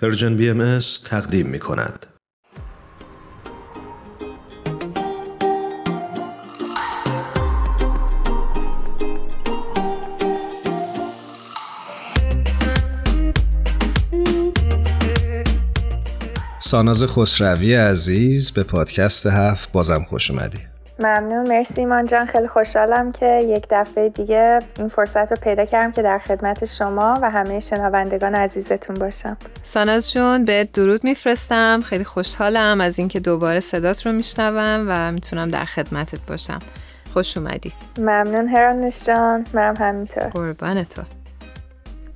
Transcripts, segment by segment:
Persian BM تقدیم می کند. ساناز خسروی عزیز به پادکست هفت بازم خوش اومدی ممنون. مرسی ایمان جان. خیلی خوشحالم که یک دفعه دیگه این فرصت رو پیدا کردم که در خدمت شما و همه شنوندگان عزیزتون باشم. ساناز جون به درود میفرستم. خیلی خوشحالم از اینکه دوباره صدات رو میشنوم و می‌تونم در خدمتت باشم. خوش اومدی. ممنون هرانش جان. منم همینطور. قربان تو.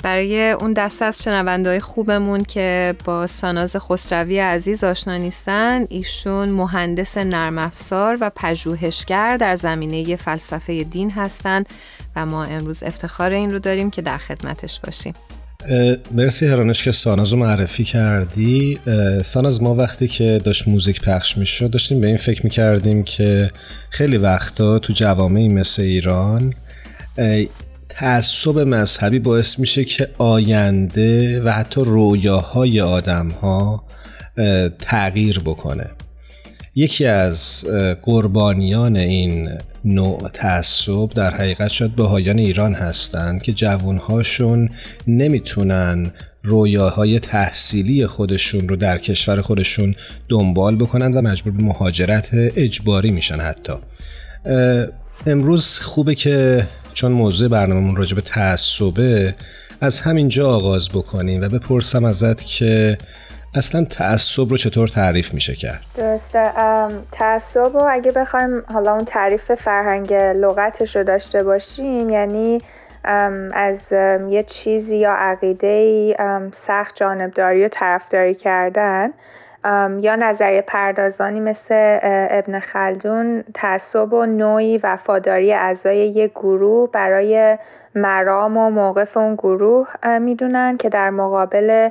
برای اون دست از شنوندهای خوبمون که با ساناز خسروی عزیز آشنا نیستن ایشون مهندس نرم افزار و پژوهشگر در زمینه فلسفه دین هستند و ما امروز افتخار این رو داریم که در خدمتش باشیم. مرسی هرانش که ساناز رو معرفی کردی. ساناز ما وقتی که داشت موزیک پخش می‌شد داشتیم به این فکر می‌کردیم که خیلی وقتا تو جوامعی مثل ایران تعصب مذهبی باعث میشه که آینده و حتی رویاهای آدم ها تغییر بکنه. یکی از قربانیان این نوع تعصب در حقیقت شاید بهایان ایران هستند که جوانهاشون نمی‌تونن رویاهای تحصیلی خودشون رو در کشور خودشون دنبال بکنن و مجبور به مهاجرت اجباری میشن حتی. امروز خوبه که چون موضوع برنامهمون راجع به تعصبه از همینجا آغاز بکنیم و بپرسم ازت که اصلا تعصب رو چطور تعریف میشه کرد؟ درسته تعصب رو اگه بخوایم حالا اون تعریف فرهنگ لغتش رو داشته باشیم یعنی از یه چیزی یا عقیده سخت جانبداری و طرفداری کردن یا نظریه پردازانی مثل ابن خلدون تعصب و نوعی وفاداری اعضای یک گروه برای مرام و موقف اون گروه می‌دونن که در مقابل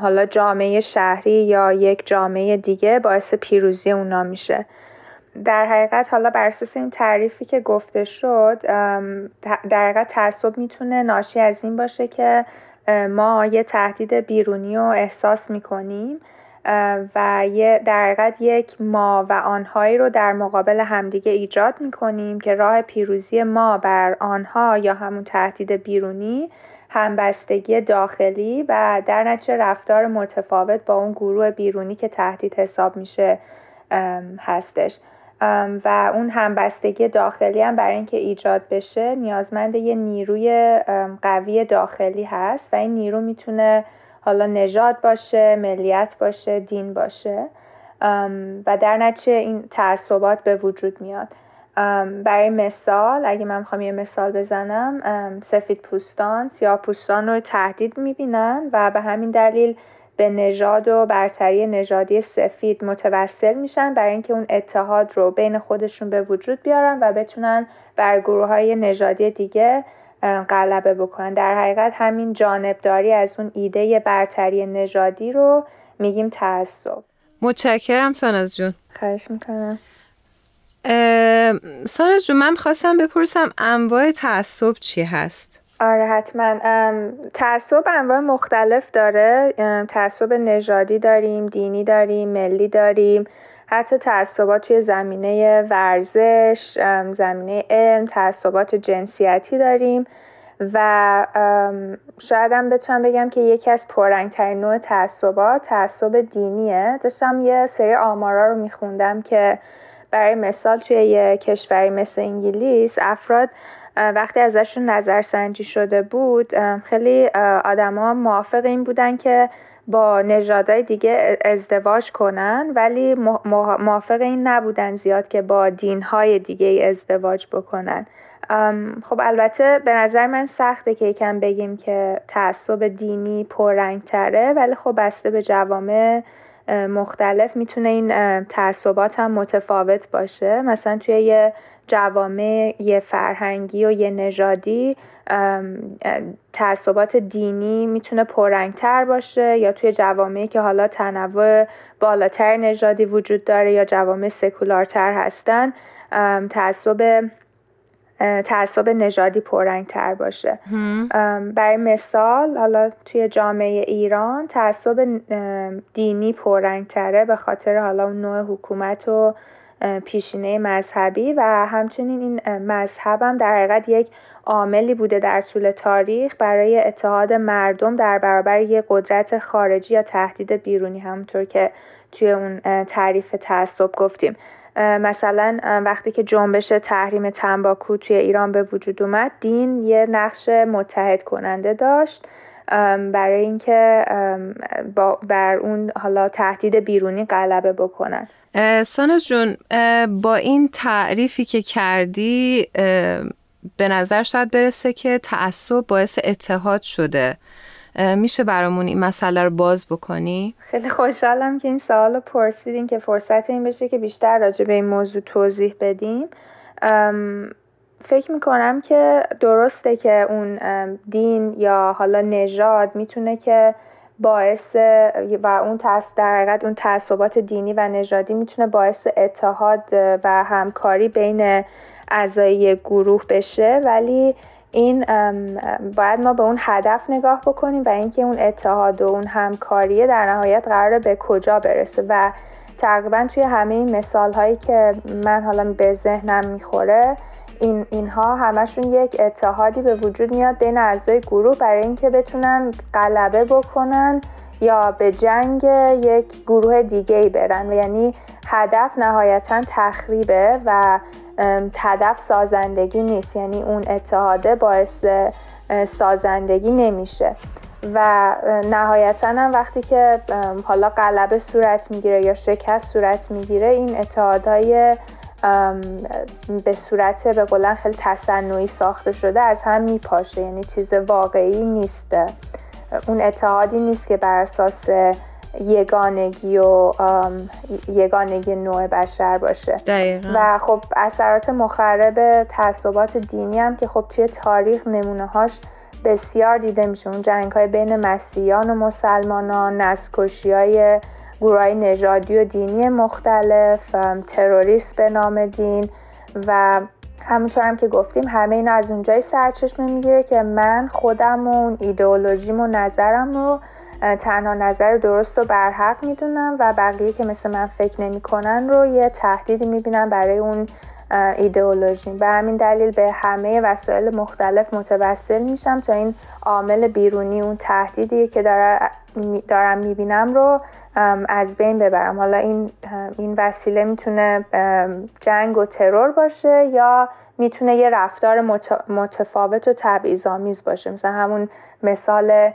حالا جامعه شهری یا یک جامعه دیگه باعث پیروزی اونا میشه. در حقیقت حالا بر اساس این تعریفی که گفته شد در حقیقت تعصب می‌تونه ناشی از این باشه که ما یه تهدید بیرونی رو احساس می‌کنیم. و یه در حقیقت یک ما و آنهایی رو در مقابل همدیگه ایجاد می‌کنیم که راه پیروزی ما بر آنها یا همون تهدید بیرونی همبستگی داخلی و در نتیجه رفتار متفاوت با اون گروه بیرونی که تهدید حساب میشه هستش. و اون همبستگی داخلی هم برای اینکه ایجاد بشه نیازمند یه نیروی قوی داخلی هست و این نیرو می‌تونه حالا نژاد باشه ملیت باشه دین باشه. و در نتیجه این تعصبات به وجود میاد. برای مثال اگه من می‌خوام یه مثال بزنم سفید پوستان سیاه پوستان رو تهدید می‌بینن و به همین دلیل به نژاد و برتری نژادی سفید متوسل میشن برای اینکه اون اتحاد رو بین خودشون به وجود بیارن و بتونن بر گروه های نژادی دیگه غلبه بکنن. در حقیقت همین جانبداری از اون ایده برتری نژادی رو میگیم تعصب. متشکرم ساناز جون. خواهش می‌کنم. ساناز جون من خواستم بپرسم انواع تعصب چی هست؟ آره حتما. تعصب انواع مختلف داره. تعصب نژادی داریم دینی داریم ملی داریم. حتی تعصبات توی زمینه ورزش زمینه علم تعصبات جنسیتی داریم و شاید هم بتونم بگم که یکی از پررنگترین نوع تعصبات تعصب دینیه. داشتم یه سری آمارا رو میخوندم که برای مثال توی یه کشوری مثل انگلیس افراد وقتی ازشون نظرسنجی شده بود خیلی آدما موافق این بودن که با نژادهای دیگه ازدواج کنن ولی موافق این نبودن زیاد که با دینهای دیگه ازدواج بکنن. خب البته به نظر من سخته که یکم بگیم که تعصب دینی پررنگ تره ولی خب بسته به جوامع مختلف می‌تونه این تعصبات هم متفاوت باشه. مثلا توی یه جوامع یه فرهنگی و یه نژادی تعصبات دینی می‌تونه پررنگتر باشه یا توی جوامعی که حالا تنوع بالاتر نژادی وجود داره یا جوامع سکولارتر هستن تعصب تعصب نژادی پررنگ تر باشه برای مثال حالا توی جامعه ایران تعصب دینی پررنگ تره به خاطر حالا اون نوع حکومت و پیشینه مذهبی و همچنین این مذهب هم در حقیقت یک عاملی بوده در طول تاریخ برای اتحاد مردم در برابر یک قدرت خارجی یا تهدید بیرونی همونطور که توی اون تعریف تعصب گفتیم. مثلا وقتی که جنبش تحریم تنباکو توی ایران به وجود اومد دین یه نقش متحد کننده داشت برای اینکه بر اون حالا تهدید بیرونی غلبه بکنن. سانوز جون با این تعریفی که کردی به نظر شاید برسه که تعصب باعث اتحاد شده. میشه برامون این مسئله رو باز بکنی؟ خیلی خوشحالم که این سوال رو پرسیدین که فرصت این بشه که بیشتر راجع به این موضوع توضیح بدیم فکر می‌کنم که درسته که اون دین یا حالا نژاد می‌تونه که باعث و اون در حقیقت اون تعصبات دینی و نژادی می‌تونه باعث اتحاد و همکاری بین اعضای گروه بشه ولی این باید ما به اون هدف نگاه بکنیم و اینکه اون اتحاد و اون همکاریه در نهایت قراره به کجا برسه. و تقریبا توی همه این مثال هایی که من حالا به ذهنم می‌خوره این اینها همشون یک اتحادی به وجود میاد بین اعضای گروه برای اینکه بتونن غلبه بکنن یا به جنگ یک گروه دیگه ای برن. و یعنی هدف نهایتا تخریبه و هدف سازندگی نیست. یعنی اون اتحاده باعث سازندگی نمیشه. و نهایتا هم وقتی که حالا غلبه صورت می‌گیره یا شکست صورت می‌گیره این اتحادهای به صورت به قولن خیلی تصنعی ساخته شده از هم میپاشه. یعنی چیز واقعی نیست اون اتحادی نیست که بر اساس یگانگی و یگانگی نوع بشر باشه. دقیقا. و خب اثرات مخرب تعصبات دینی هم که خب توی تاریخ نمونه هاش بسیار دیده میشه. اون جنگ های بین مسیحیان و مسلمانان نسکشی های گروه های نژادی و دینی مختلف تروریست به نام دین. و همونطور هم که گفتیم همه اینا از اونجای سرچشمه می‌گیره که من خودم و اون ایدئولوژیم و نظرم رو تنها نظر درست و برحق می‌دونم و بقیه که مثل من فکر نمی‌کنن رو یه تهدیدی می‌بینم برای اون ایدئولوژی. به همین دلیل به همه وسایل مختلف متوسل میشم تا این عامل بیرونی اون تهدیدی که دارم می‌بینم رو از بین ببرم. حالا این این وسیله می‌تونه جنگ و ترور باشه یا می‌تونه یه رفتار متفاوت و تبعیض‌آمیز باشه. مثلا همون مثال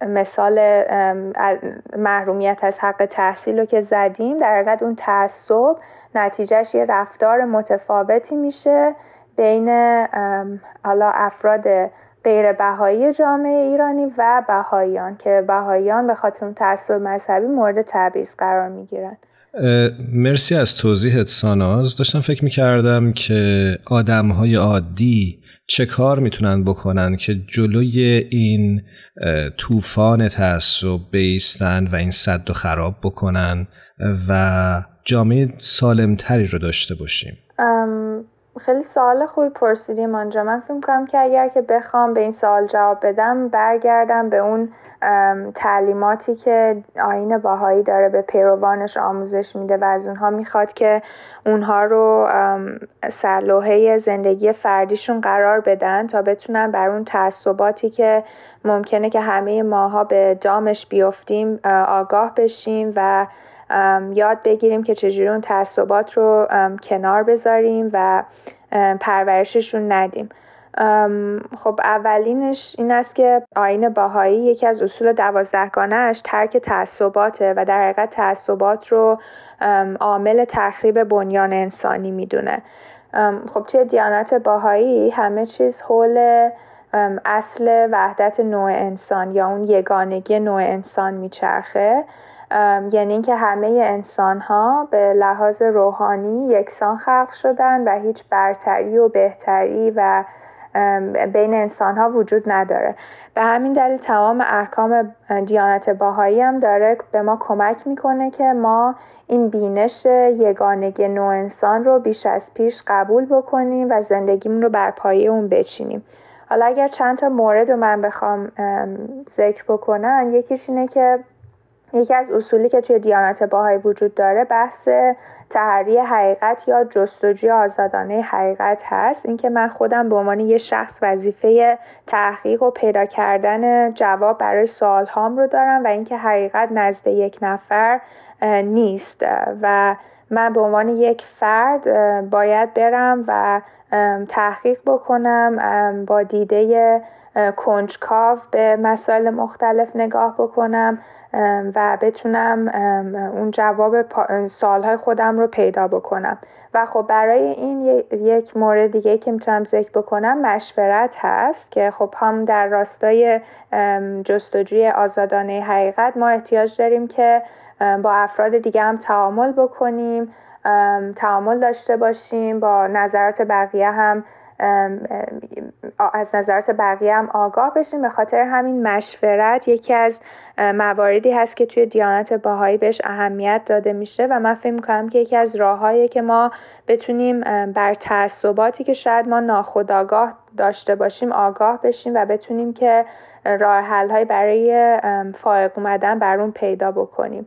مثال محرومیت از حق تحصیل رو که زدیم در حقیقت اون تعصب نتیجهش یه رفتار متفاوتی میشه بین حالا افراد غیر بهایی جامعه ایرانی و بهاییان که بهاییان به خاطر اون تعصب مذهبی مورد تبعیض قرار می‌گیرن. مرسی از توضیحت ساناز. داشتم فکر می‌کردم که آدم های عادی چه کار می‌تونن بکنن که جلوی این طوفان تعصب بیستن و این صد و خراب بکنن و جامعه سالمتری رو داشته باشیم. خیلی سوال خوبی پرسیدیم آنجا من فکر کنم که اگر که بخوام به این سوال جواب بدم برگردم به اون تعلیماتی که آین باهایی داره به پیروانش آموزش میده و از اونها می‌خواد که اونها رو سرلوحه زندگی فردیشون قرار بدن تا بتونن بر اون تعصباتی که ممکنه که همه ماها به دامش بیفتیم آگاه بشیم و یاد بگیریم که چجوری اون تعصبات رو کنار بذاریم و پرورششون ندیم. خب اولینش این است که آین باهایی یکی از اصول دوازدهگانهش ترک تعصباته و در حقیقت تعصبات رو عامل تخریب بنیان انسانی می‌دونه. خب توی دیانت باهایی همه چیز حول اصل وحدت نوع انسان یا اون یگانگی نوع انسان میچرخه. یعنی اینکه همه انسان ها به لحاظ روحانی یکسان خلق شدن و هیچ برتری و بهتری و بین انسان ها وجود نداره. به همین دلیل تمام احکام دیانت باهایی هم داره به ما کمک می‌کنه که ما این بینش یگانگی نوع انسان رو بیش از پیش قبول بکنیم و زندگیمون رو بر پایه اون بچینیم. حالا اگر چند تا مورد رو من بخوام ذکر بکنم یکیش اینه که یکی از اصولی که توی دیانت باهایی وجود داره بحث تحری حقیقت یا جستجوی آزادانه حقیقت هست. اینکه من خودم به عنوان یه شخص وظیفه تحقیق و پیدا کردن جواب برای سوال هام رو دارم و اینکه حقیقت نزد یک نفر نیست. و من به عنوان یک فرد باید برم و تحقیق بکنم با دیده کنجکاو به مسائل مختلف نگاه بکنم و بتونم اون جواب سالهای خودم رو پیدا بکنم. و خب برای این یک مورد دیگه که می‌تونم ذکر بکنم مشورت هست که خب هم در راستای جستجوی آزادانه حقیقت ما احتیاج داریم که با افراد دیگه هم تعامل بکنیم تعامل داشته باشیم با نظرات بقیه هم از نظرات بقیه هم آگاه بشیم. به خاطر همین مشورت یکی از مواردی هست که توی دیانت باهایی بهش اهمیت داده میشه و من فکر می‌کنم که یکی از راههایی که ما بتونیم بر تعصباتی که شاید ما ناخودآگاه داشته باشیم آگاه بشیم و بتونیم که راه حل برای فائق اومدن بر اون پیدا بکنیم.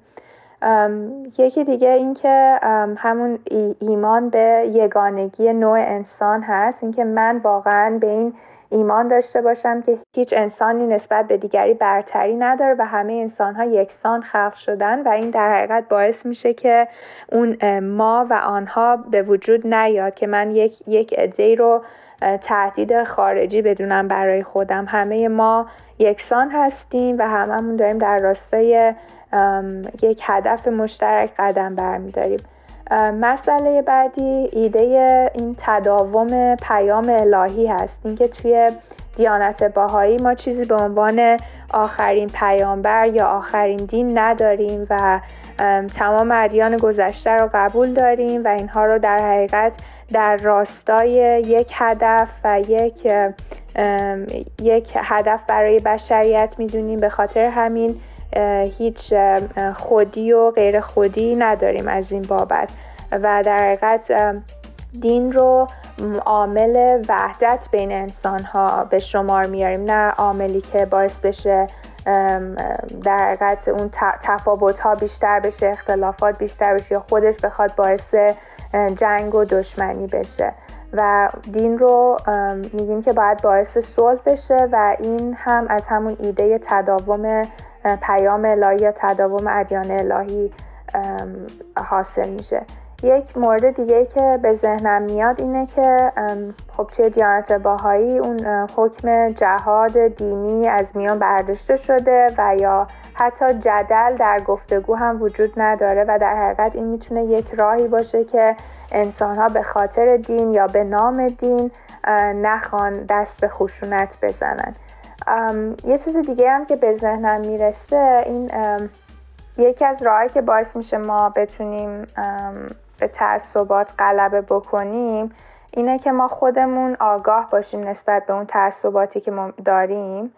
یکی دیگه اینکه همون ایمان به یگانگی نوع انسان هست. اینکه من واقعا به این ایمان داشته باشم که هیچ انسانی نسبت به دیگری برتری نداره و همه انسان ها یکسان خلق شدن و این در حقیقت باعث میشه که اون ما و آنها به وجود نیاد که من یک یک عده رو تهدید خارجی بدونم برای خودم. همه ما یکسان هستیم و هممون داریم در راستای یک هدف مشترک قدم برمیداریم. مسئله بعدی ایده این تداوم پیام الهی هست. اینکه توی دیانت باهایی ما چیزی به عنوان آخرین پیامبر یا آخرین دین نداریم و تمام ادیان گذشته رو قبول داریم و اینها رو در حقیقت در راستای یک هدف و یک یک هدف برای بشریت می‌دونیم. به خاطر همین هیچ خودی و غیر خودی نداریم از این بابت. و در حقیقت دین رو عامل وحدت بین انسان ها به شمار میاریم. نه عاملی که باعث بشه در حقیقت اون تفاوت ها بیشتر بشه اختلافات بیشتر بشه یا خودش بخواد باعث جنگ و دشمنی بشه. و دین رو میگیم که باید باعث صلح بشه و این هم از همون ایده تداوم پیام الهی یا تداوم ادیان الهی حاصل میشه. یک مورد دیگه که به ذهنم میاد اینه که خب توی دیانت باهایی اون حکم جهاد دینی از میان برداشته شده و یا حتی جدل در گفتگو هم وجود نداره و در حقیقت این می‌تونه یک راهی باشه که انسان ها به خاطر دین یا به نام دین نخوان دست به خشونت بزنن. یه چیز دیگه هم که به ذهنم می‌رسه این یکی از راهی که باعث میشه ما بتونیم به تعصبات غلبه بکنیم اینه که ما خودمون آگاه باشیم نسبت به اون تعصباتی که ما داریم.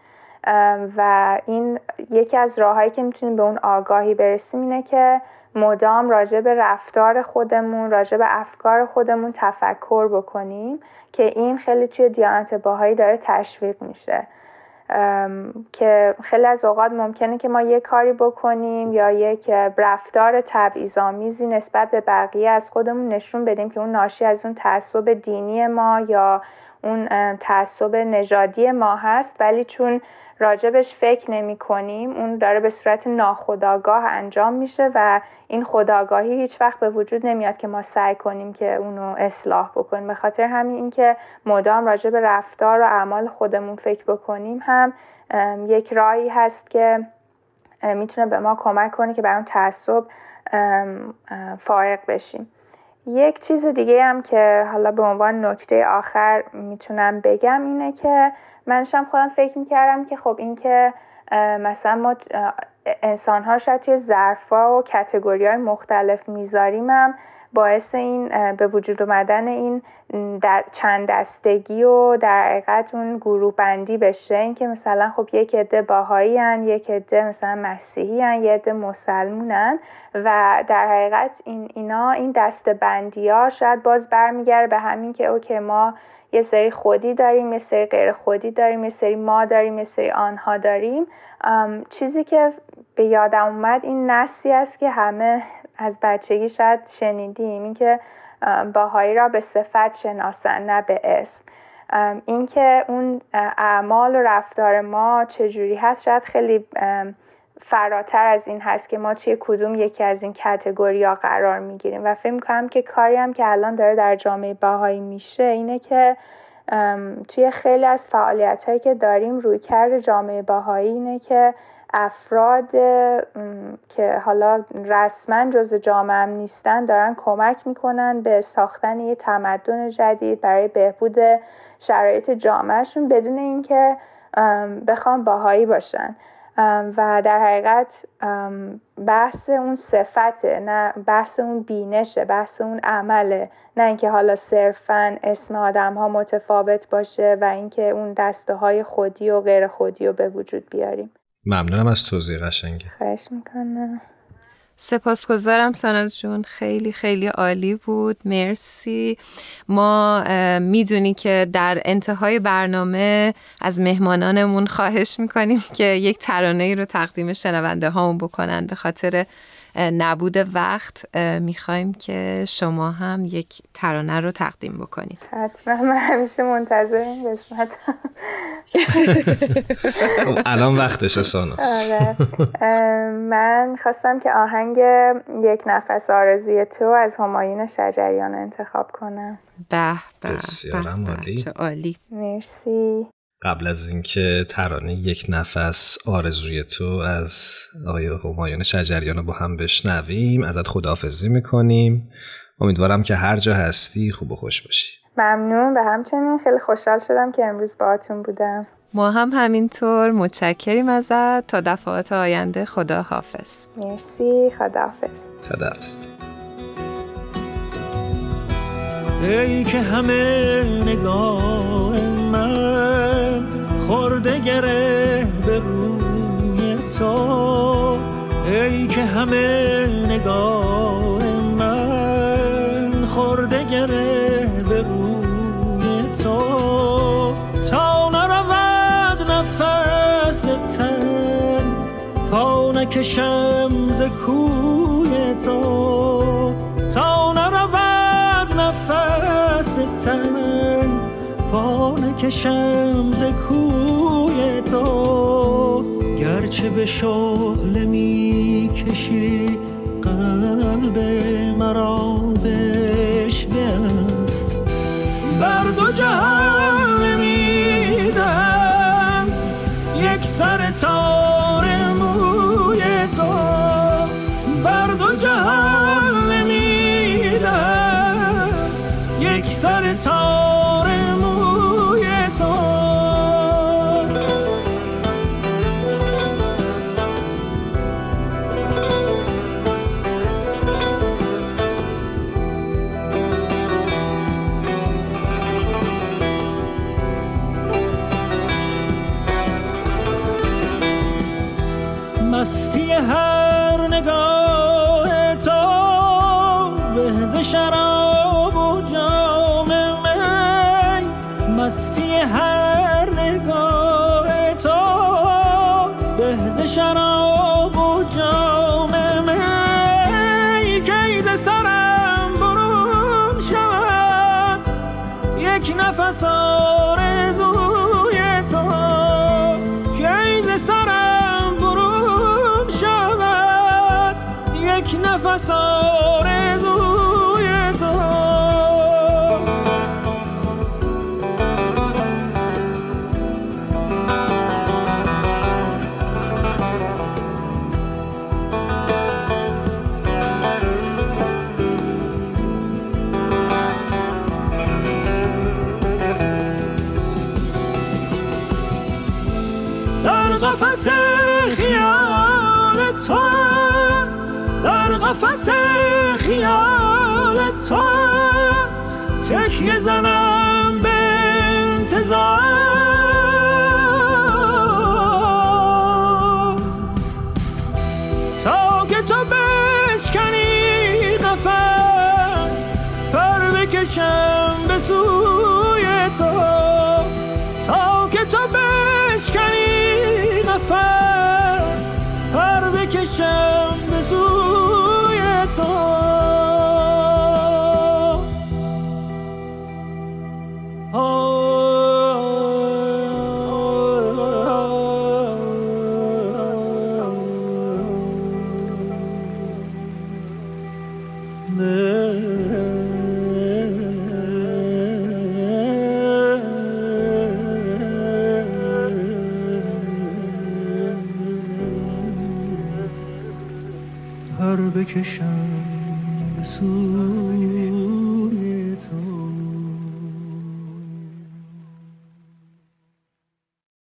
و این یکی از راههایی که می‌تونیم به اون آگاهی برسیم اینه که مدام راجع به رفتار خودمون راجع به افکار خودمون تفکر بکنیم که این خیلی توی دیانت باهایی داره تشویق میشه. که خیلی از اوقات ممکنه که ما یک کاری بکنیم یا یک رفتار تبعیض‌آمیزی نسبت به بقیه از خودمون نشون بدیم که اون ناشی از اون تعصب دینی ما یا اون تعصب نژادی ما هست. ولی چون راجبش فکر نمی کنیم. اون داره به صورت ناخودآگاه انجام میشه و این خداگاهی هیچ وقت به وجود نمیاد که ما سعی کنیم که اونو اصلاح بکنیم. به خاطر همین اینکه مدام راجع به رفتار و اعمال خودمون فکر بکنیم هم یک راهی هست که می‌تونه به ما کمک کنه که بر اون تعصب فائق بشیم. یک چیز دیگه هم که حالا به عنوان نکته آخر می‌تونم بگم اینه که منشم خودم فکر می‌کردم که خب این که مثلا ما انسان ها شاید توی ظرفا و کتگوری های مختلف می‌ذاریم هم باعث این به وجود اومدن این در چند دستگی و در حقیقت اون گروه بندی بشه. اینکه مثلا خب یک عده باهایی هن یک عده مثلا مسیحی هن یک عده مسلمونن و در حقیقت این اینا این دست بندی ها شاید باز برمیگرده به همین که اوکی ما یه سری خودی داریم یه سری غیر خودی داریم یه سری ما داریم یه سری آنها داریم. چیزی که به یادم اومد این نسی است که همه از بچگی شاید شنیدیم اینکه باهایی را به صفت شناسن نه به اسم. اینکه اون اعمال و رفتار ما چجوری هست شاید خیلی فراتر از این هست که ما توی کدوم یکی از این کتگوری ها قرار می‌گیریم. و فکر می‌کنم که کاری هم که الان داره در جامعه باهایی میشه اینه که توی خیلی از فعالیت هایی که داریم روی کرد جامعه باهایی اینه که افراد که حالا رسما جز جامعه هم نیستن دارن کمک می‌کنن به ساختن یه تمدن جدید برای بهبود شرایط جامعهشون بدون اینکه بخوام باهایی باشن. و در حقیقت بحث اون صفته نه بحث اون بینشه بحث اون عمله. نه اینکه حالا صرفا اسم آدم ها متفاوت باشه و اینکه اون دسته های خودی و غیر خودی رو به وجود بیاریم. ممنونم از توضیح قشنگه خواهش می‌کنم. سپاسگزارم ساناز جون. خیلی خیلی عالی بود. مرسی. ما می‌دونی که در انتهای برنامه از مهمانانمون خواهش می‌کنیم که یک ترانه ای رو تقدیم شنونده هامون بکنن به خاطر نبود وقت می‌خوایم که شما هم یک ترانه رو تقدیم بکنید. حتما. من همیشه منتظر این قسمت خب، الان وقتش ساناس آره. من خواستم که آهنگ یک نفس آرزوی تو از همایون شجریان انتخاب کنم. به به عالی. عالی. مرسی. قبل از اینکه ترانه یک نفس آرزوی تو از آقای همایون شجریان رو با هم بشنویم ازت خداحافظی می‌کنیم. امیدوارم که هر جا هستی خوب و خوش باشی. ممنون به همچنین خیلی خوشحال شدم که امروز باهاتون بودم. ما هم همینطور متشکریم ازت. تا دفعات آینده خدا حافظ مرسی خدا حافظ خدا حافظ ای که همه نگاه من خورده گره به روی تو. ای که همه نگاه من خورده گره به روی تو. تا نرود نفس تن پا نکشم ز کوی تو. تا نرود نفس تن پا نکشم ز کوی تو گرچه به شعله می کشی قلب مرا بشبت بر دو جهان نمیدم یک سر تار موی تو. بر دو جهان یک سر تار یک قفس خیال تو در قفس خیال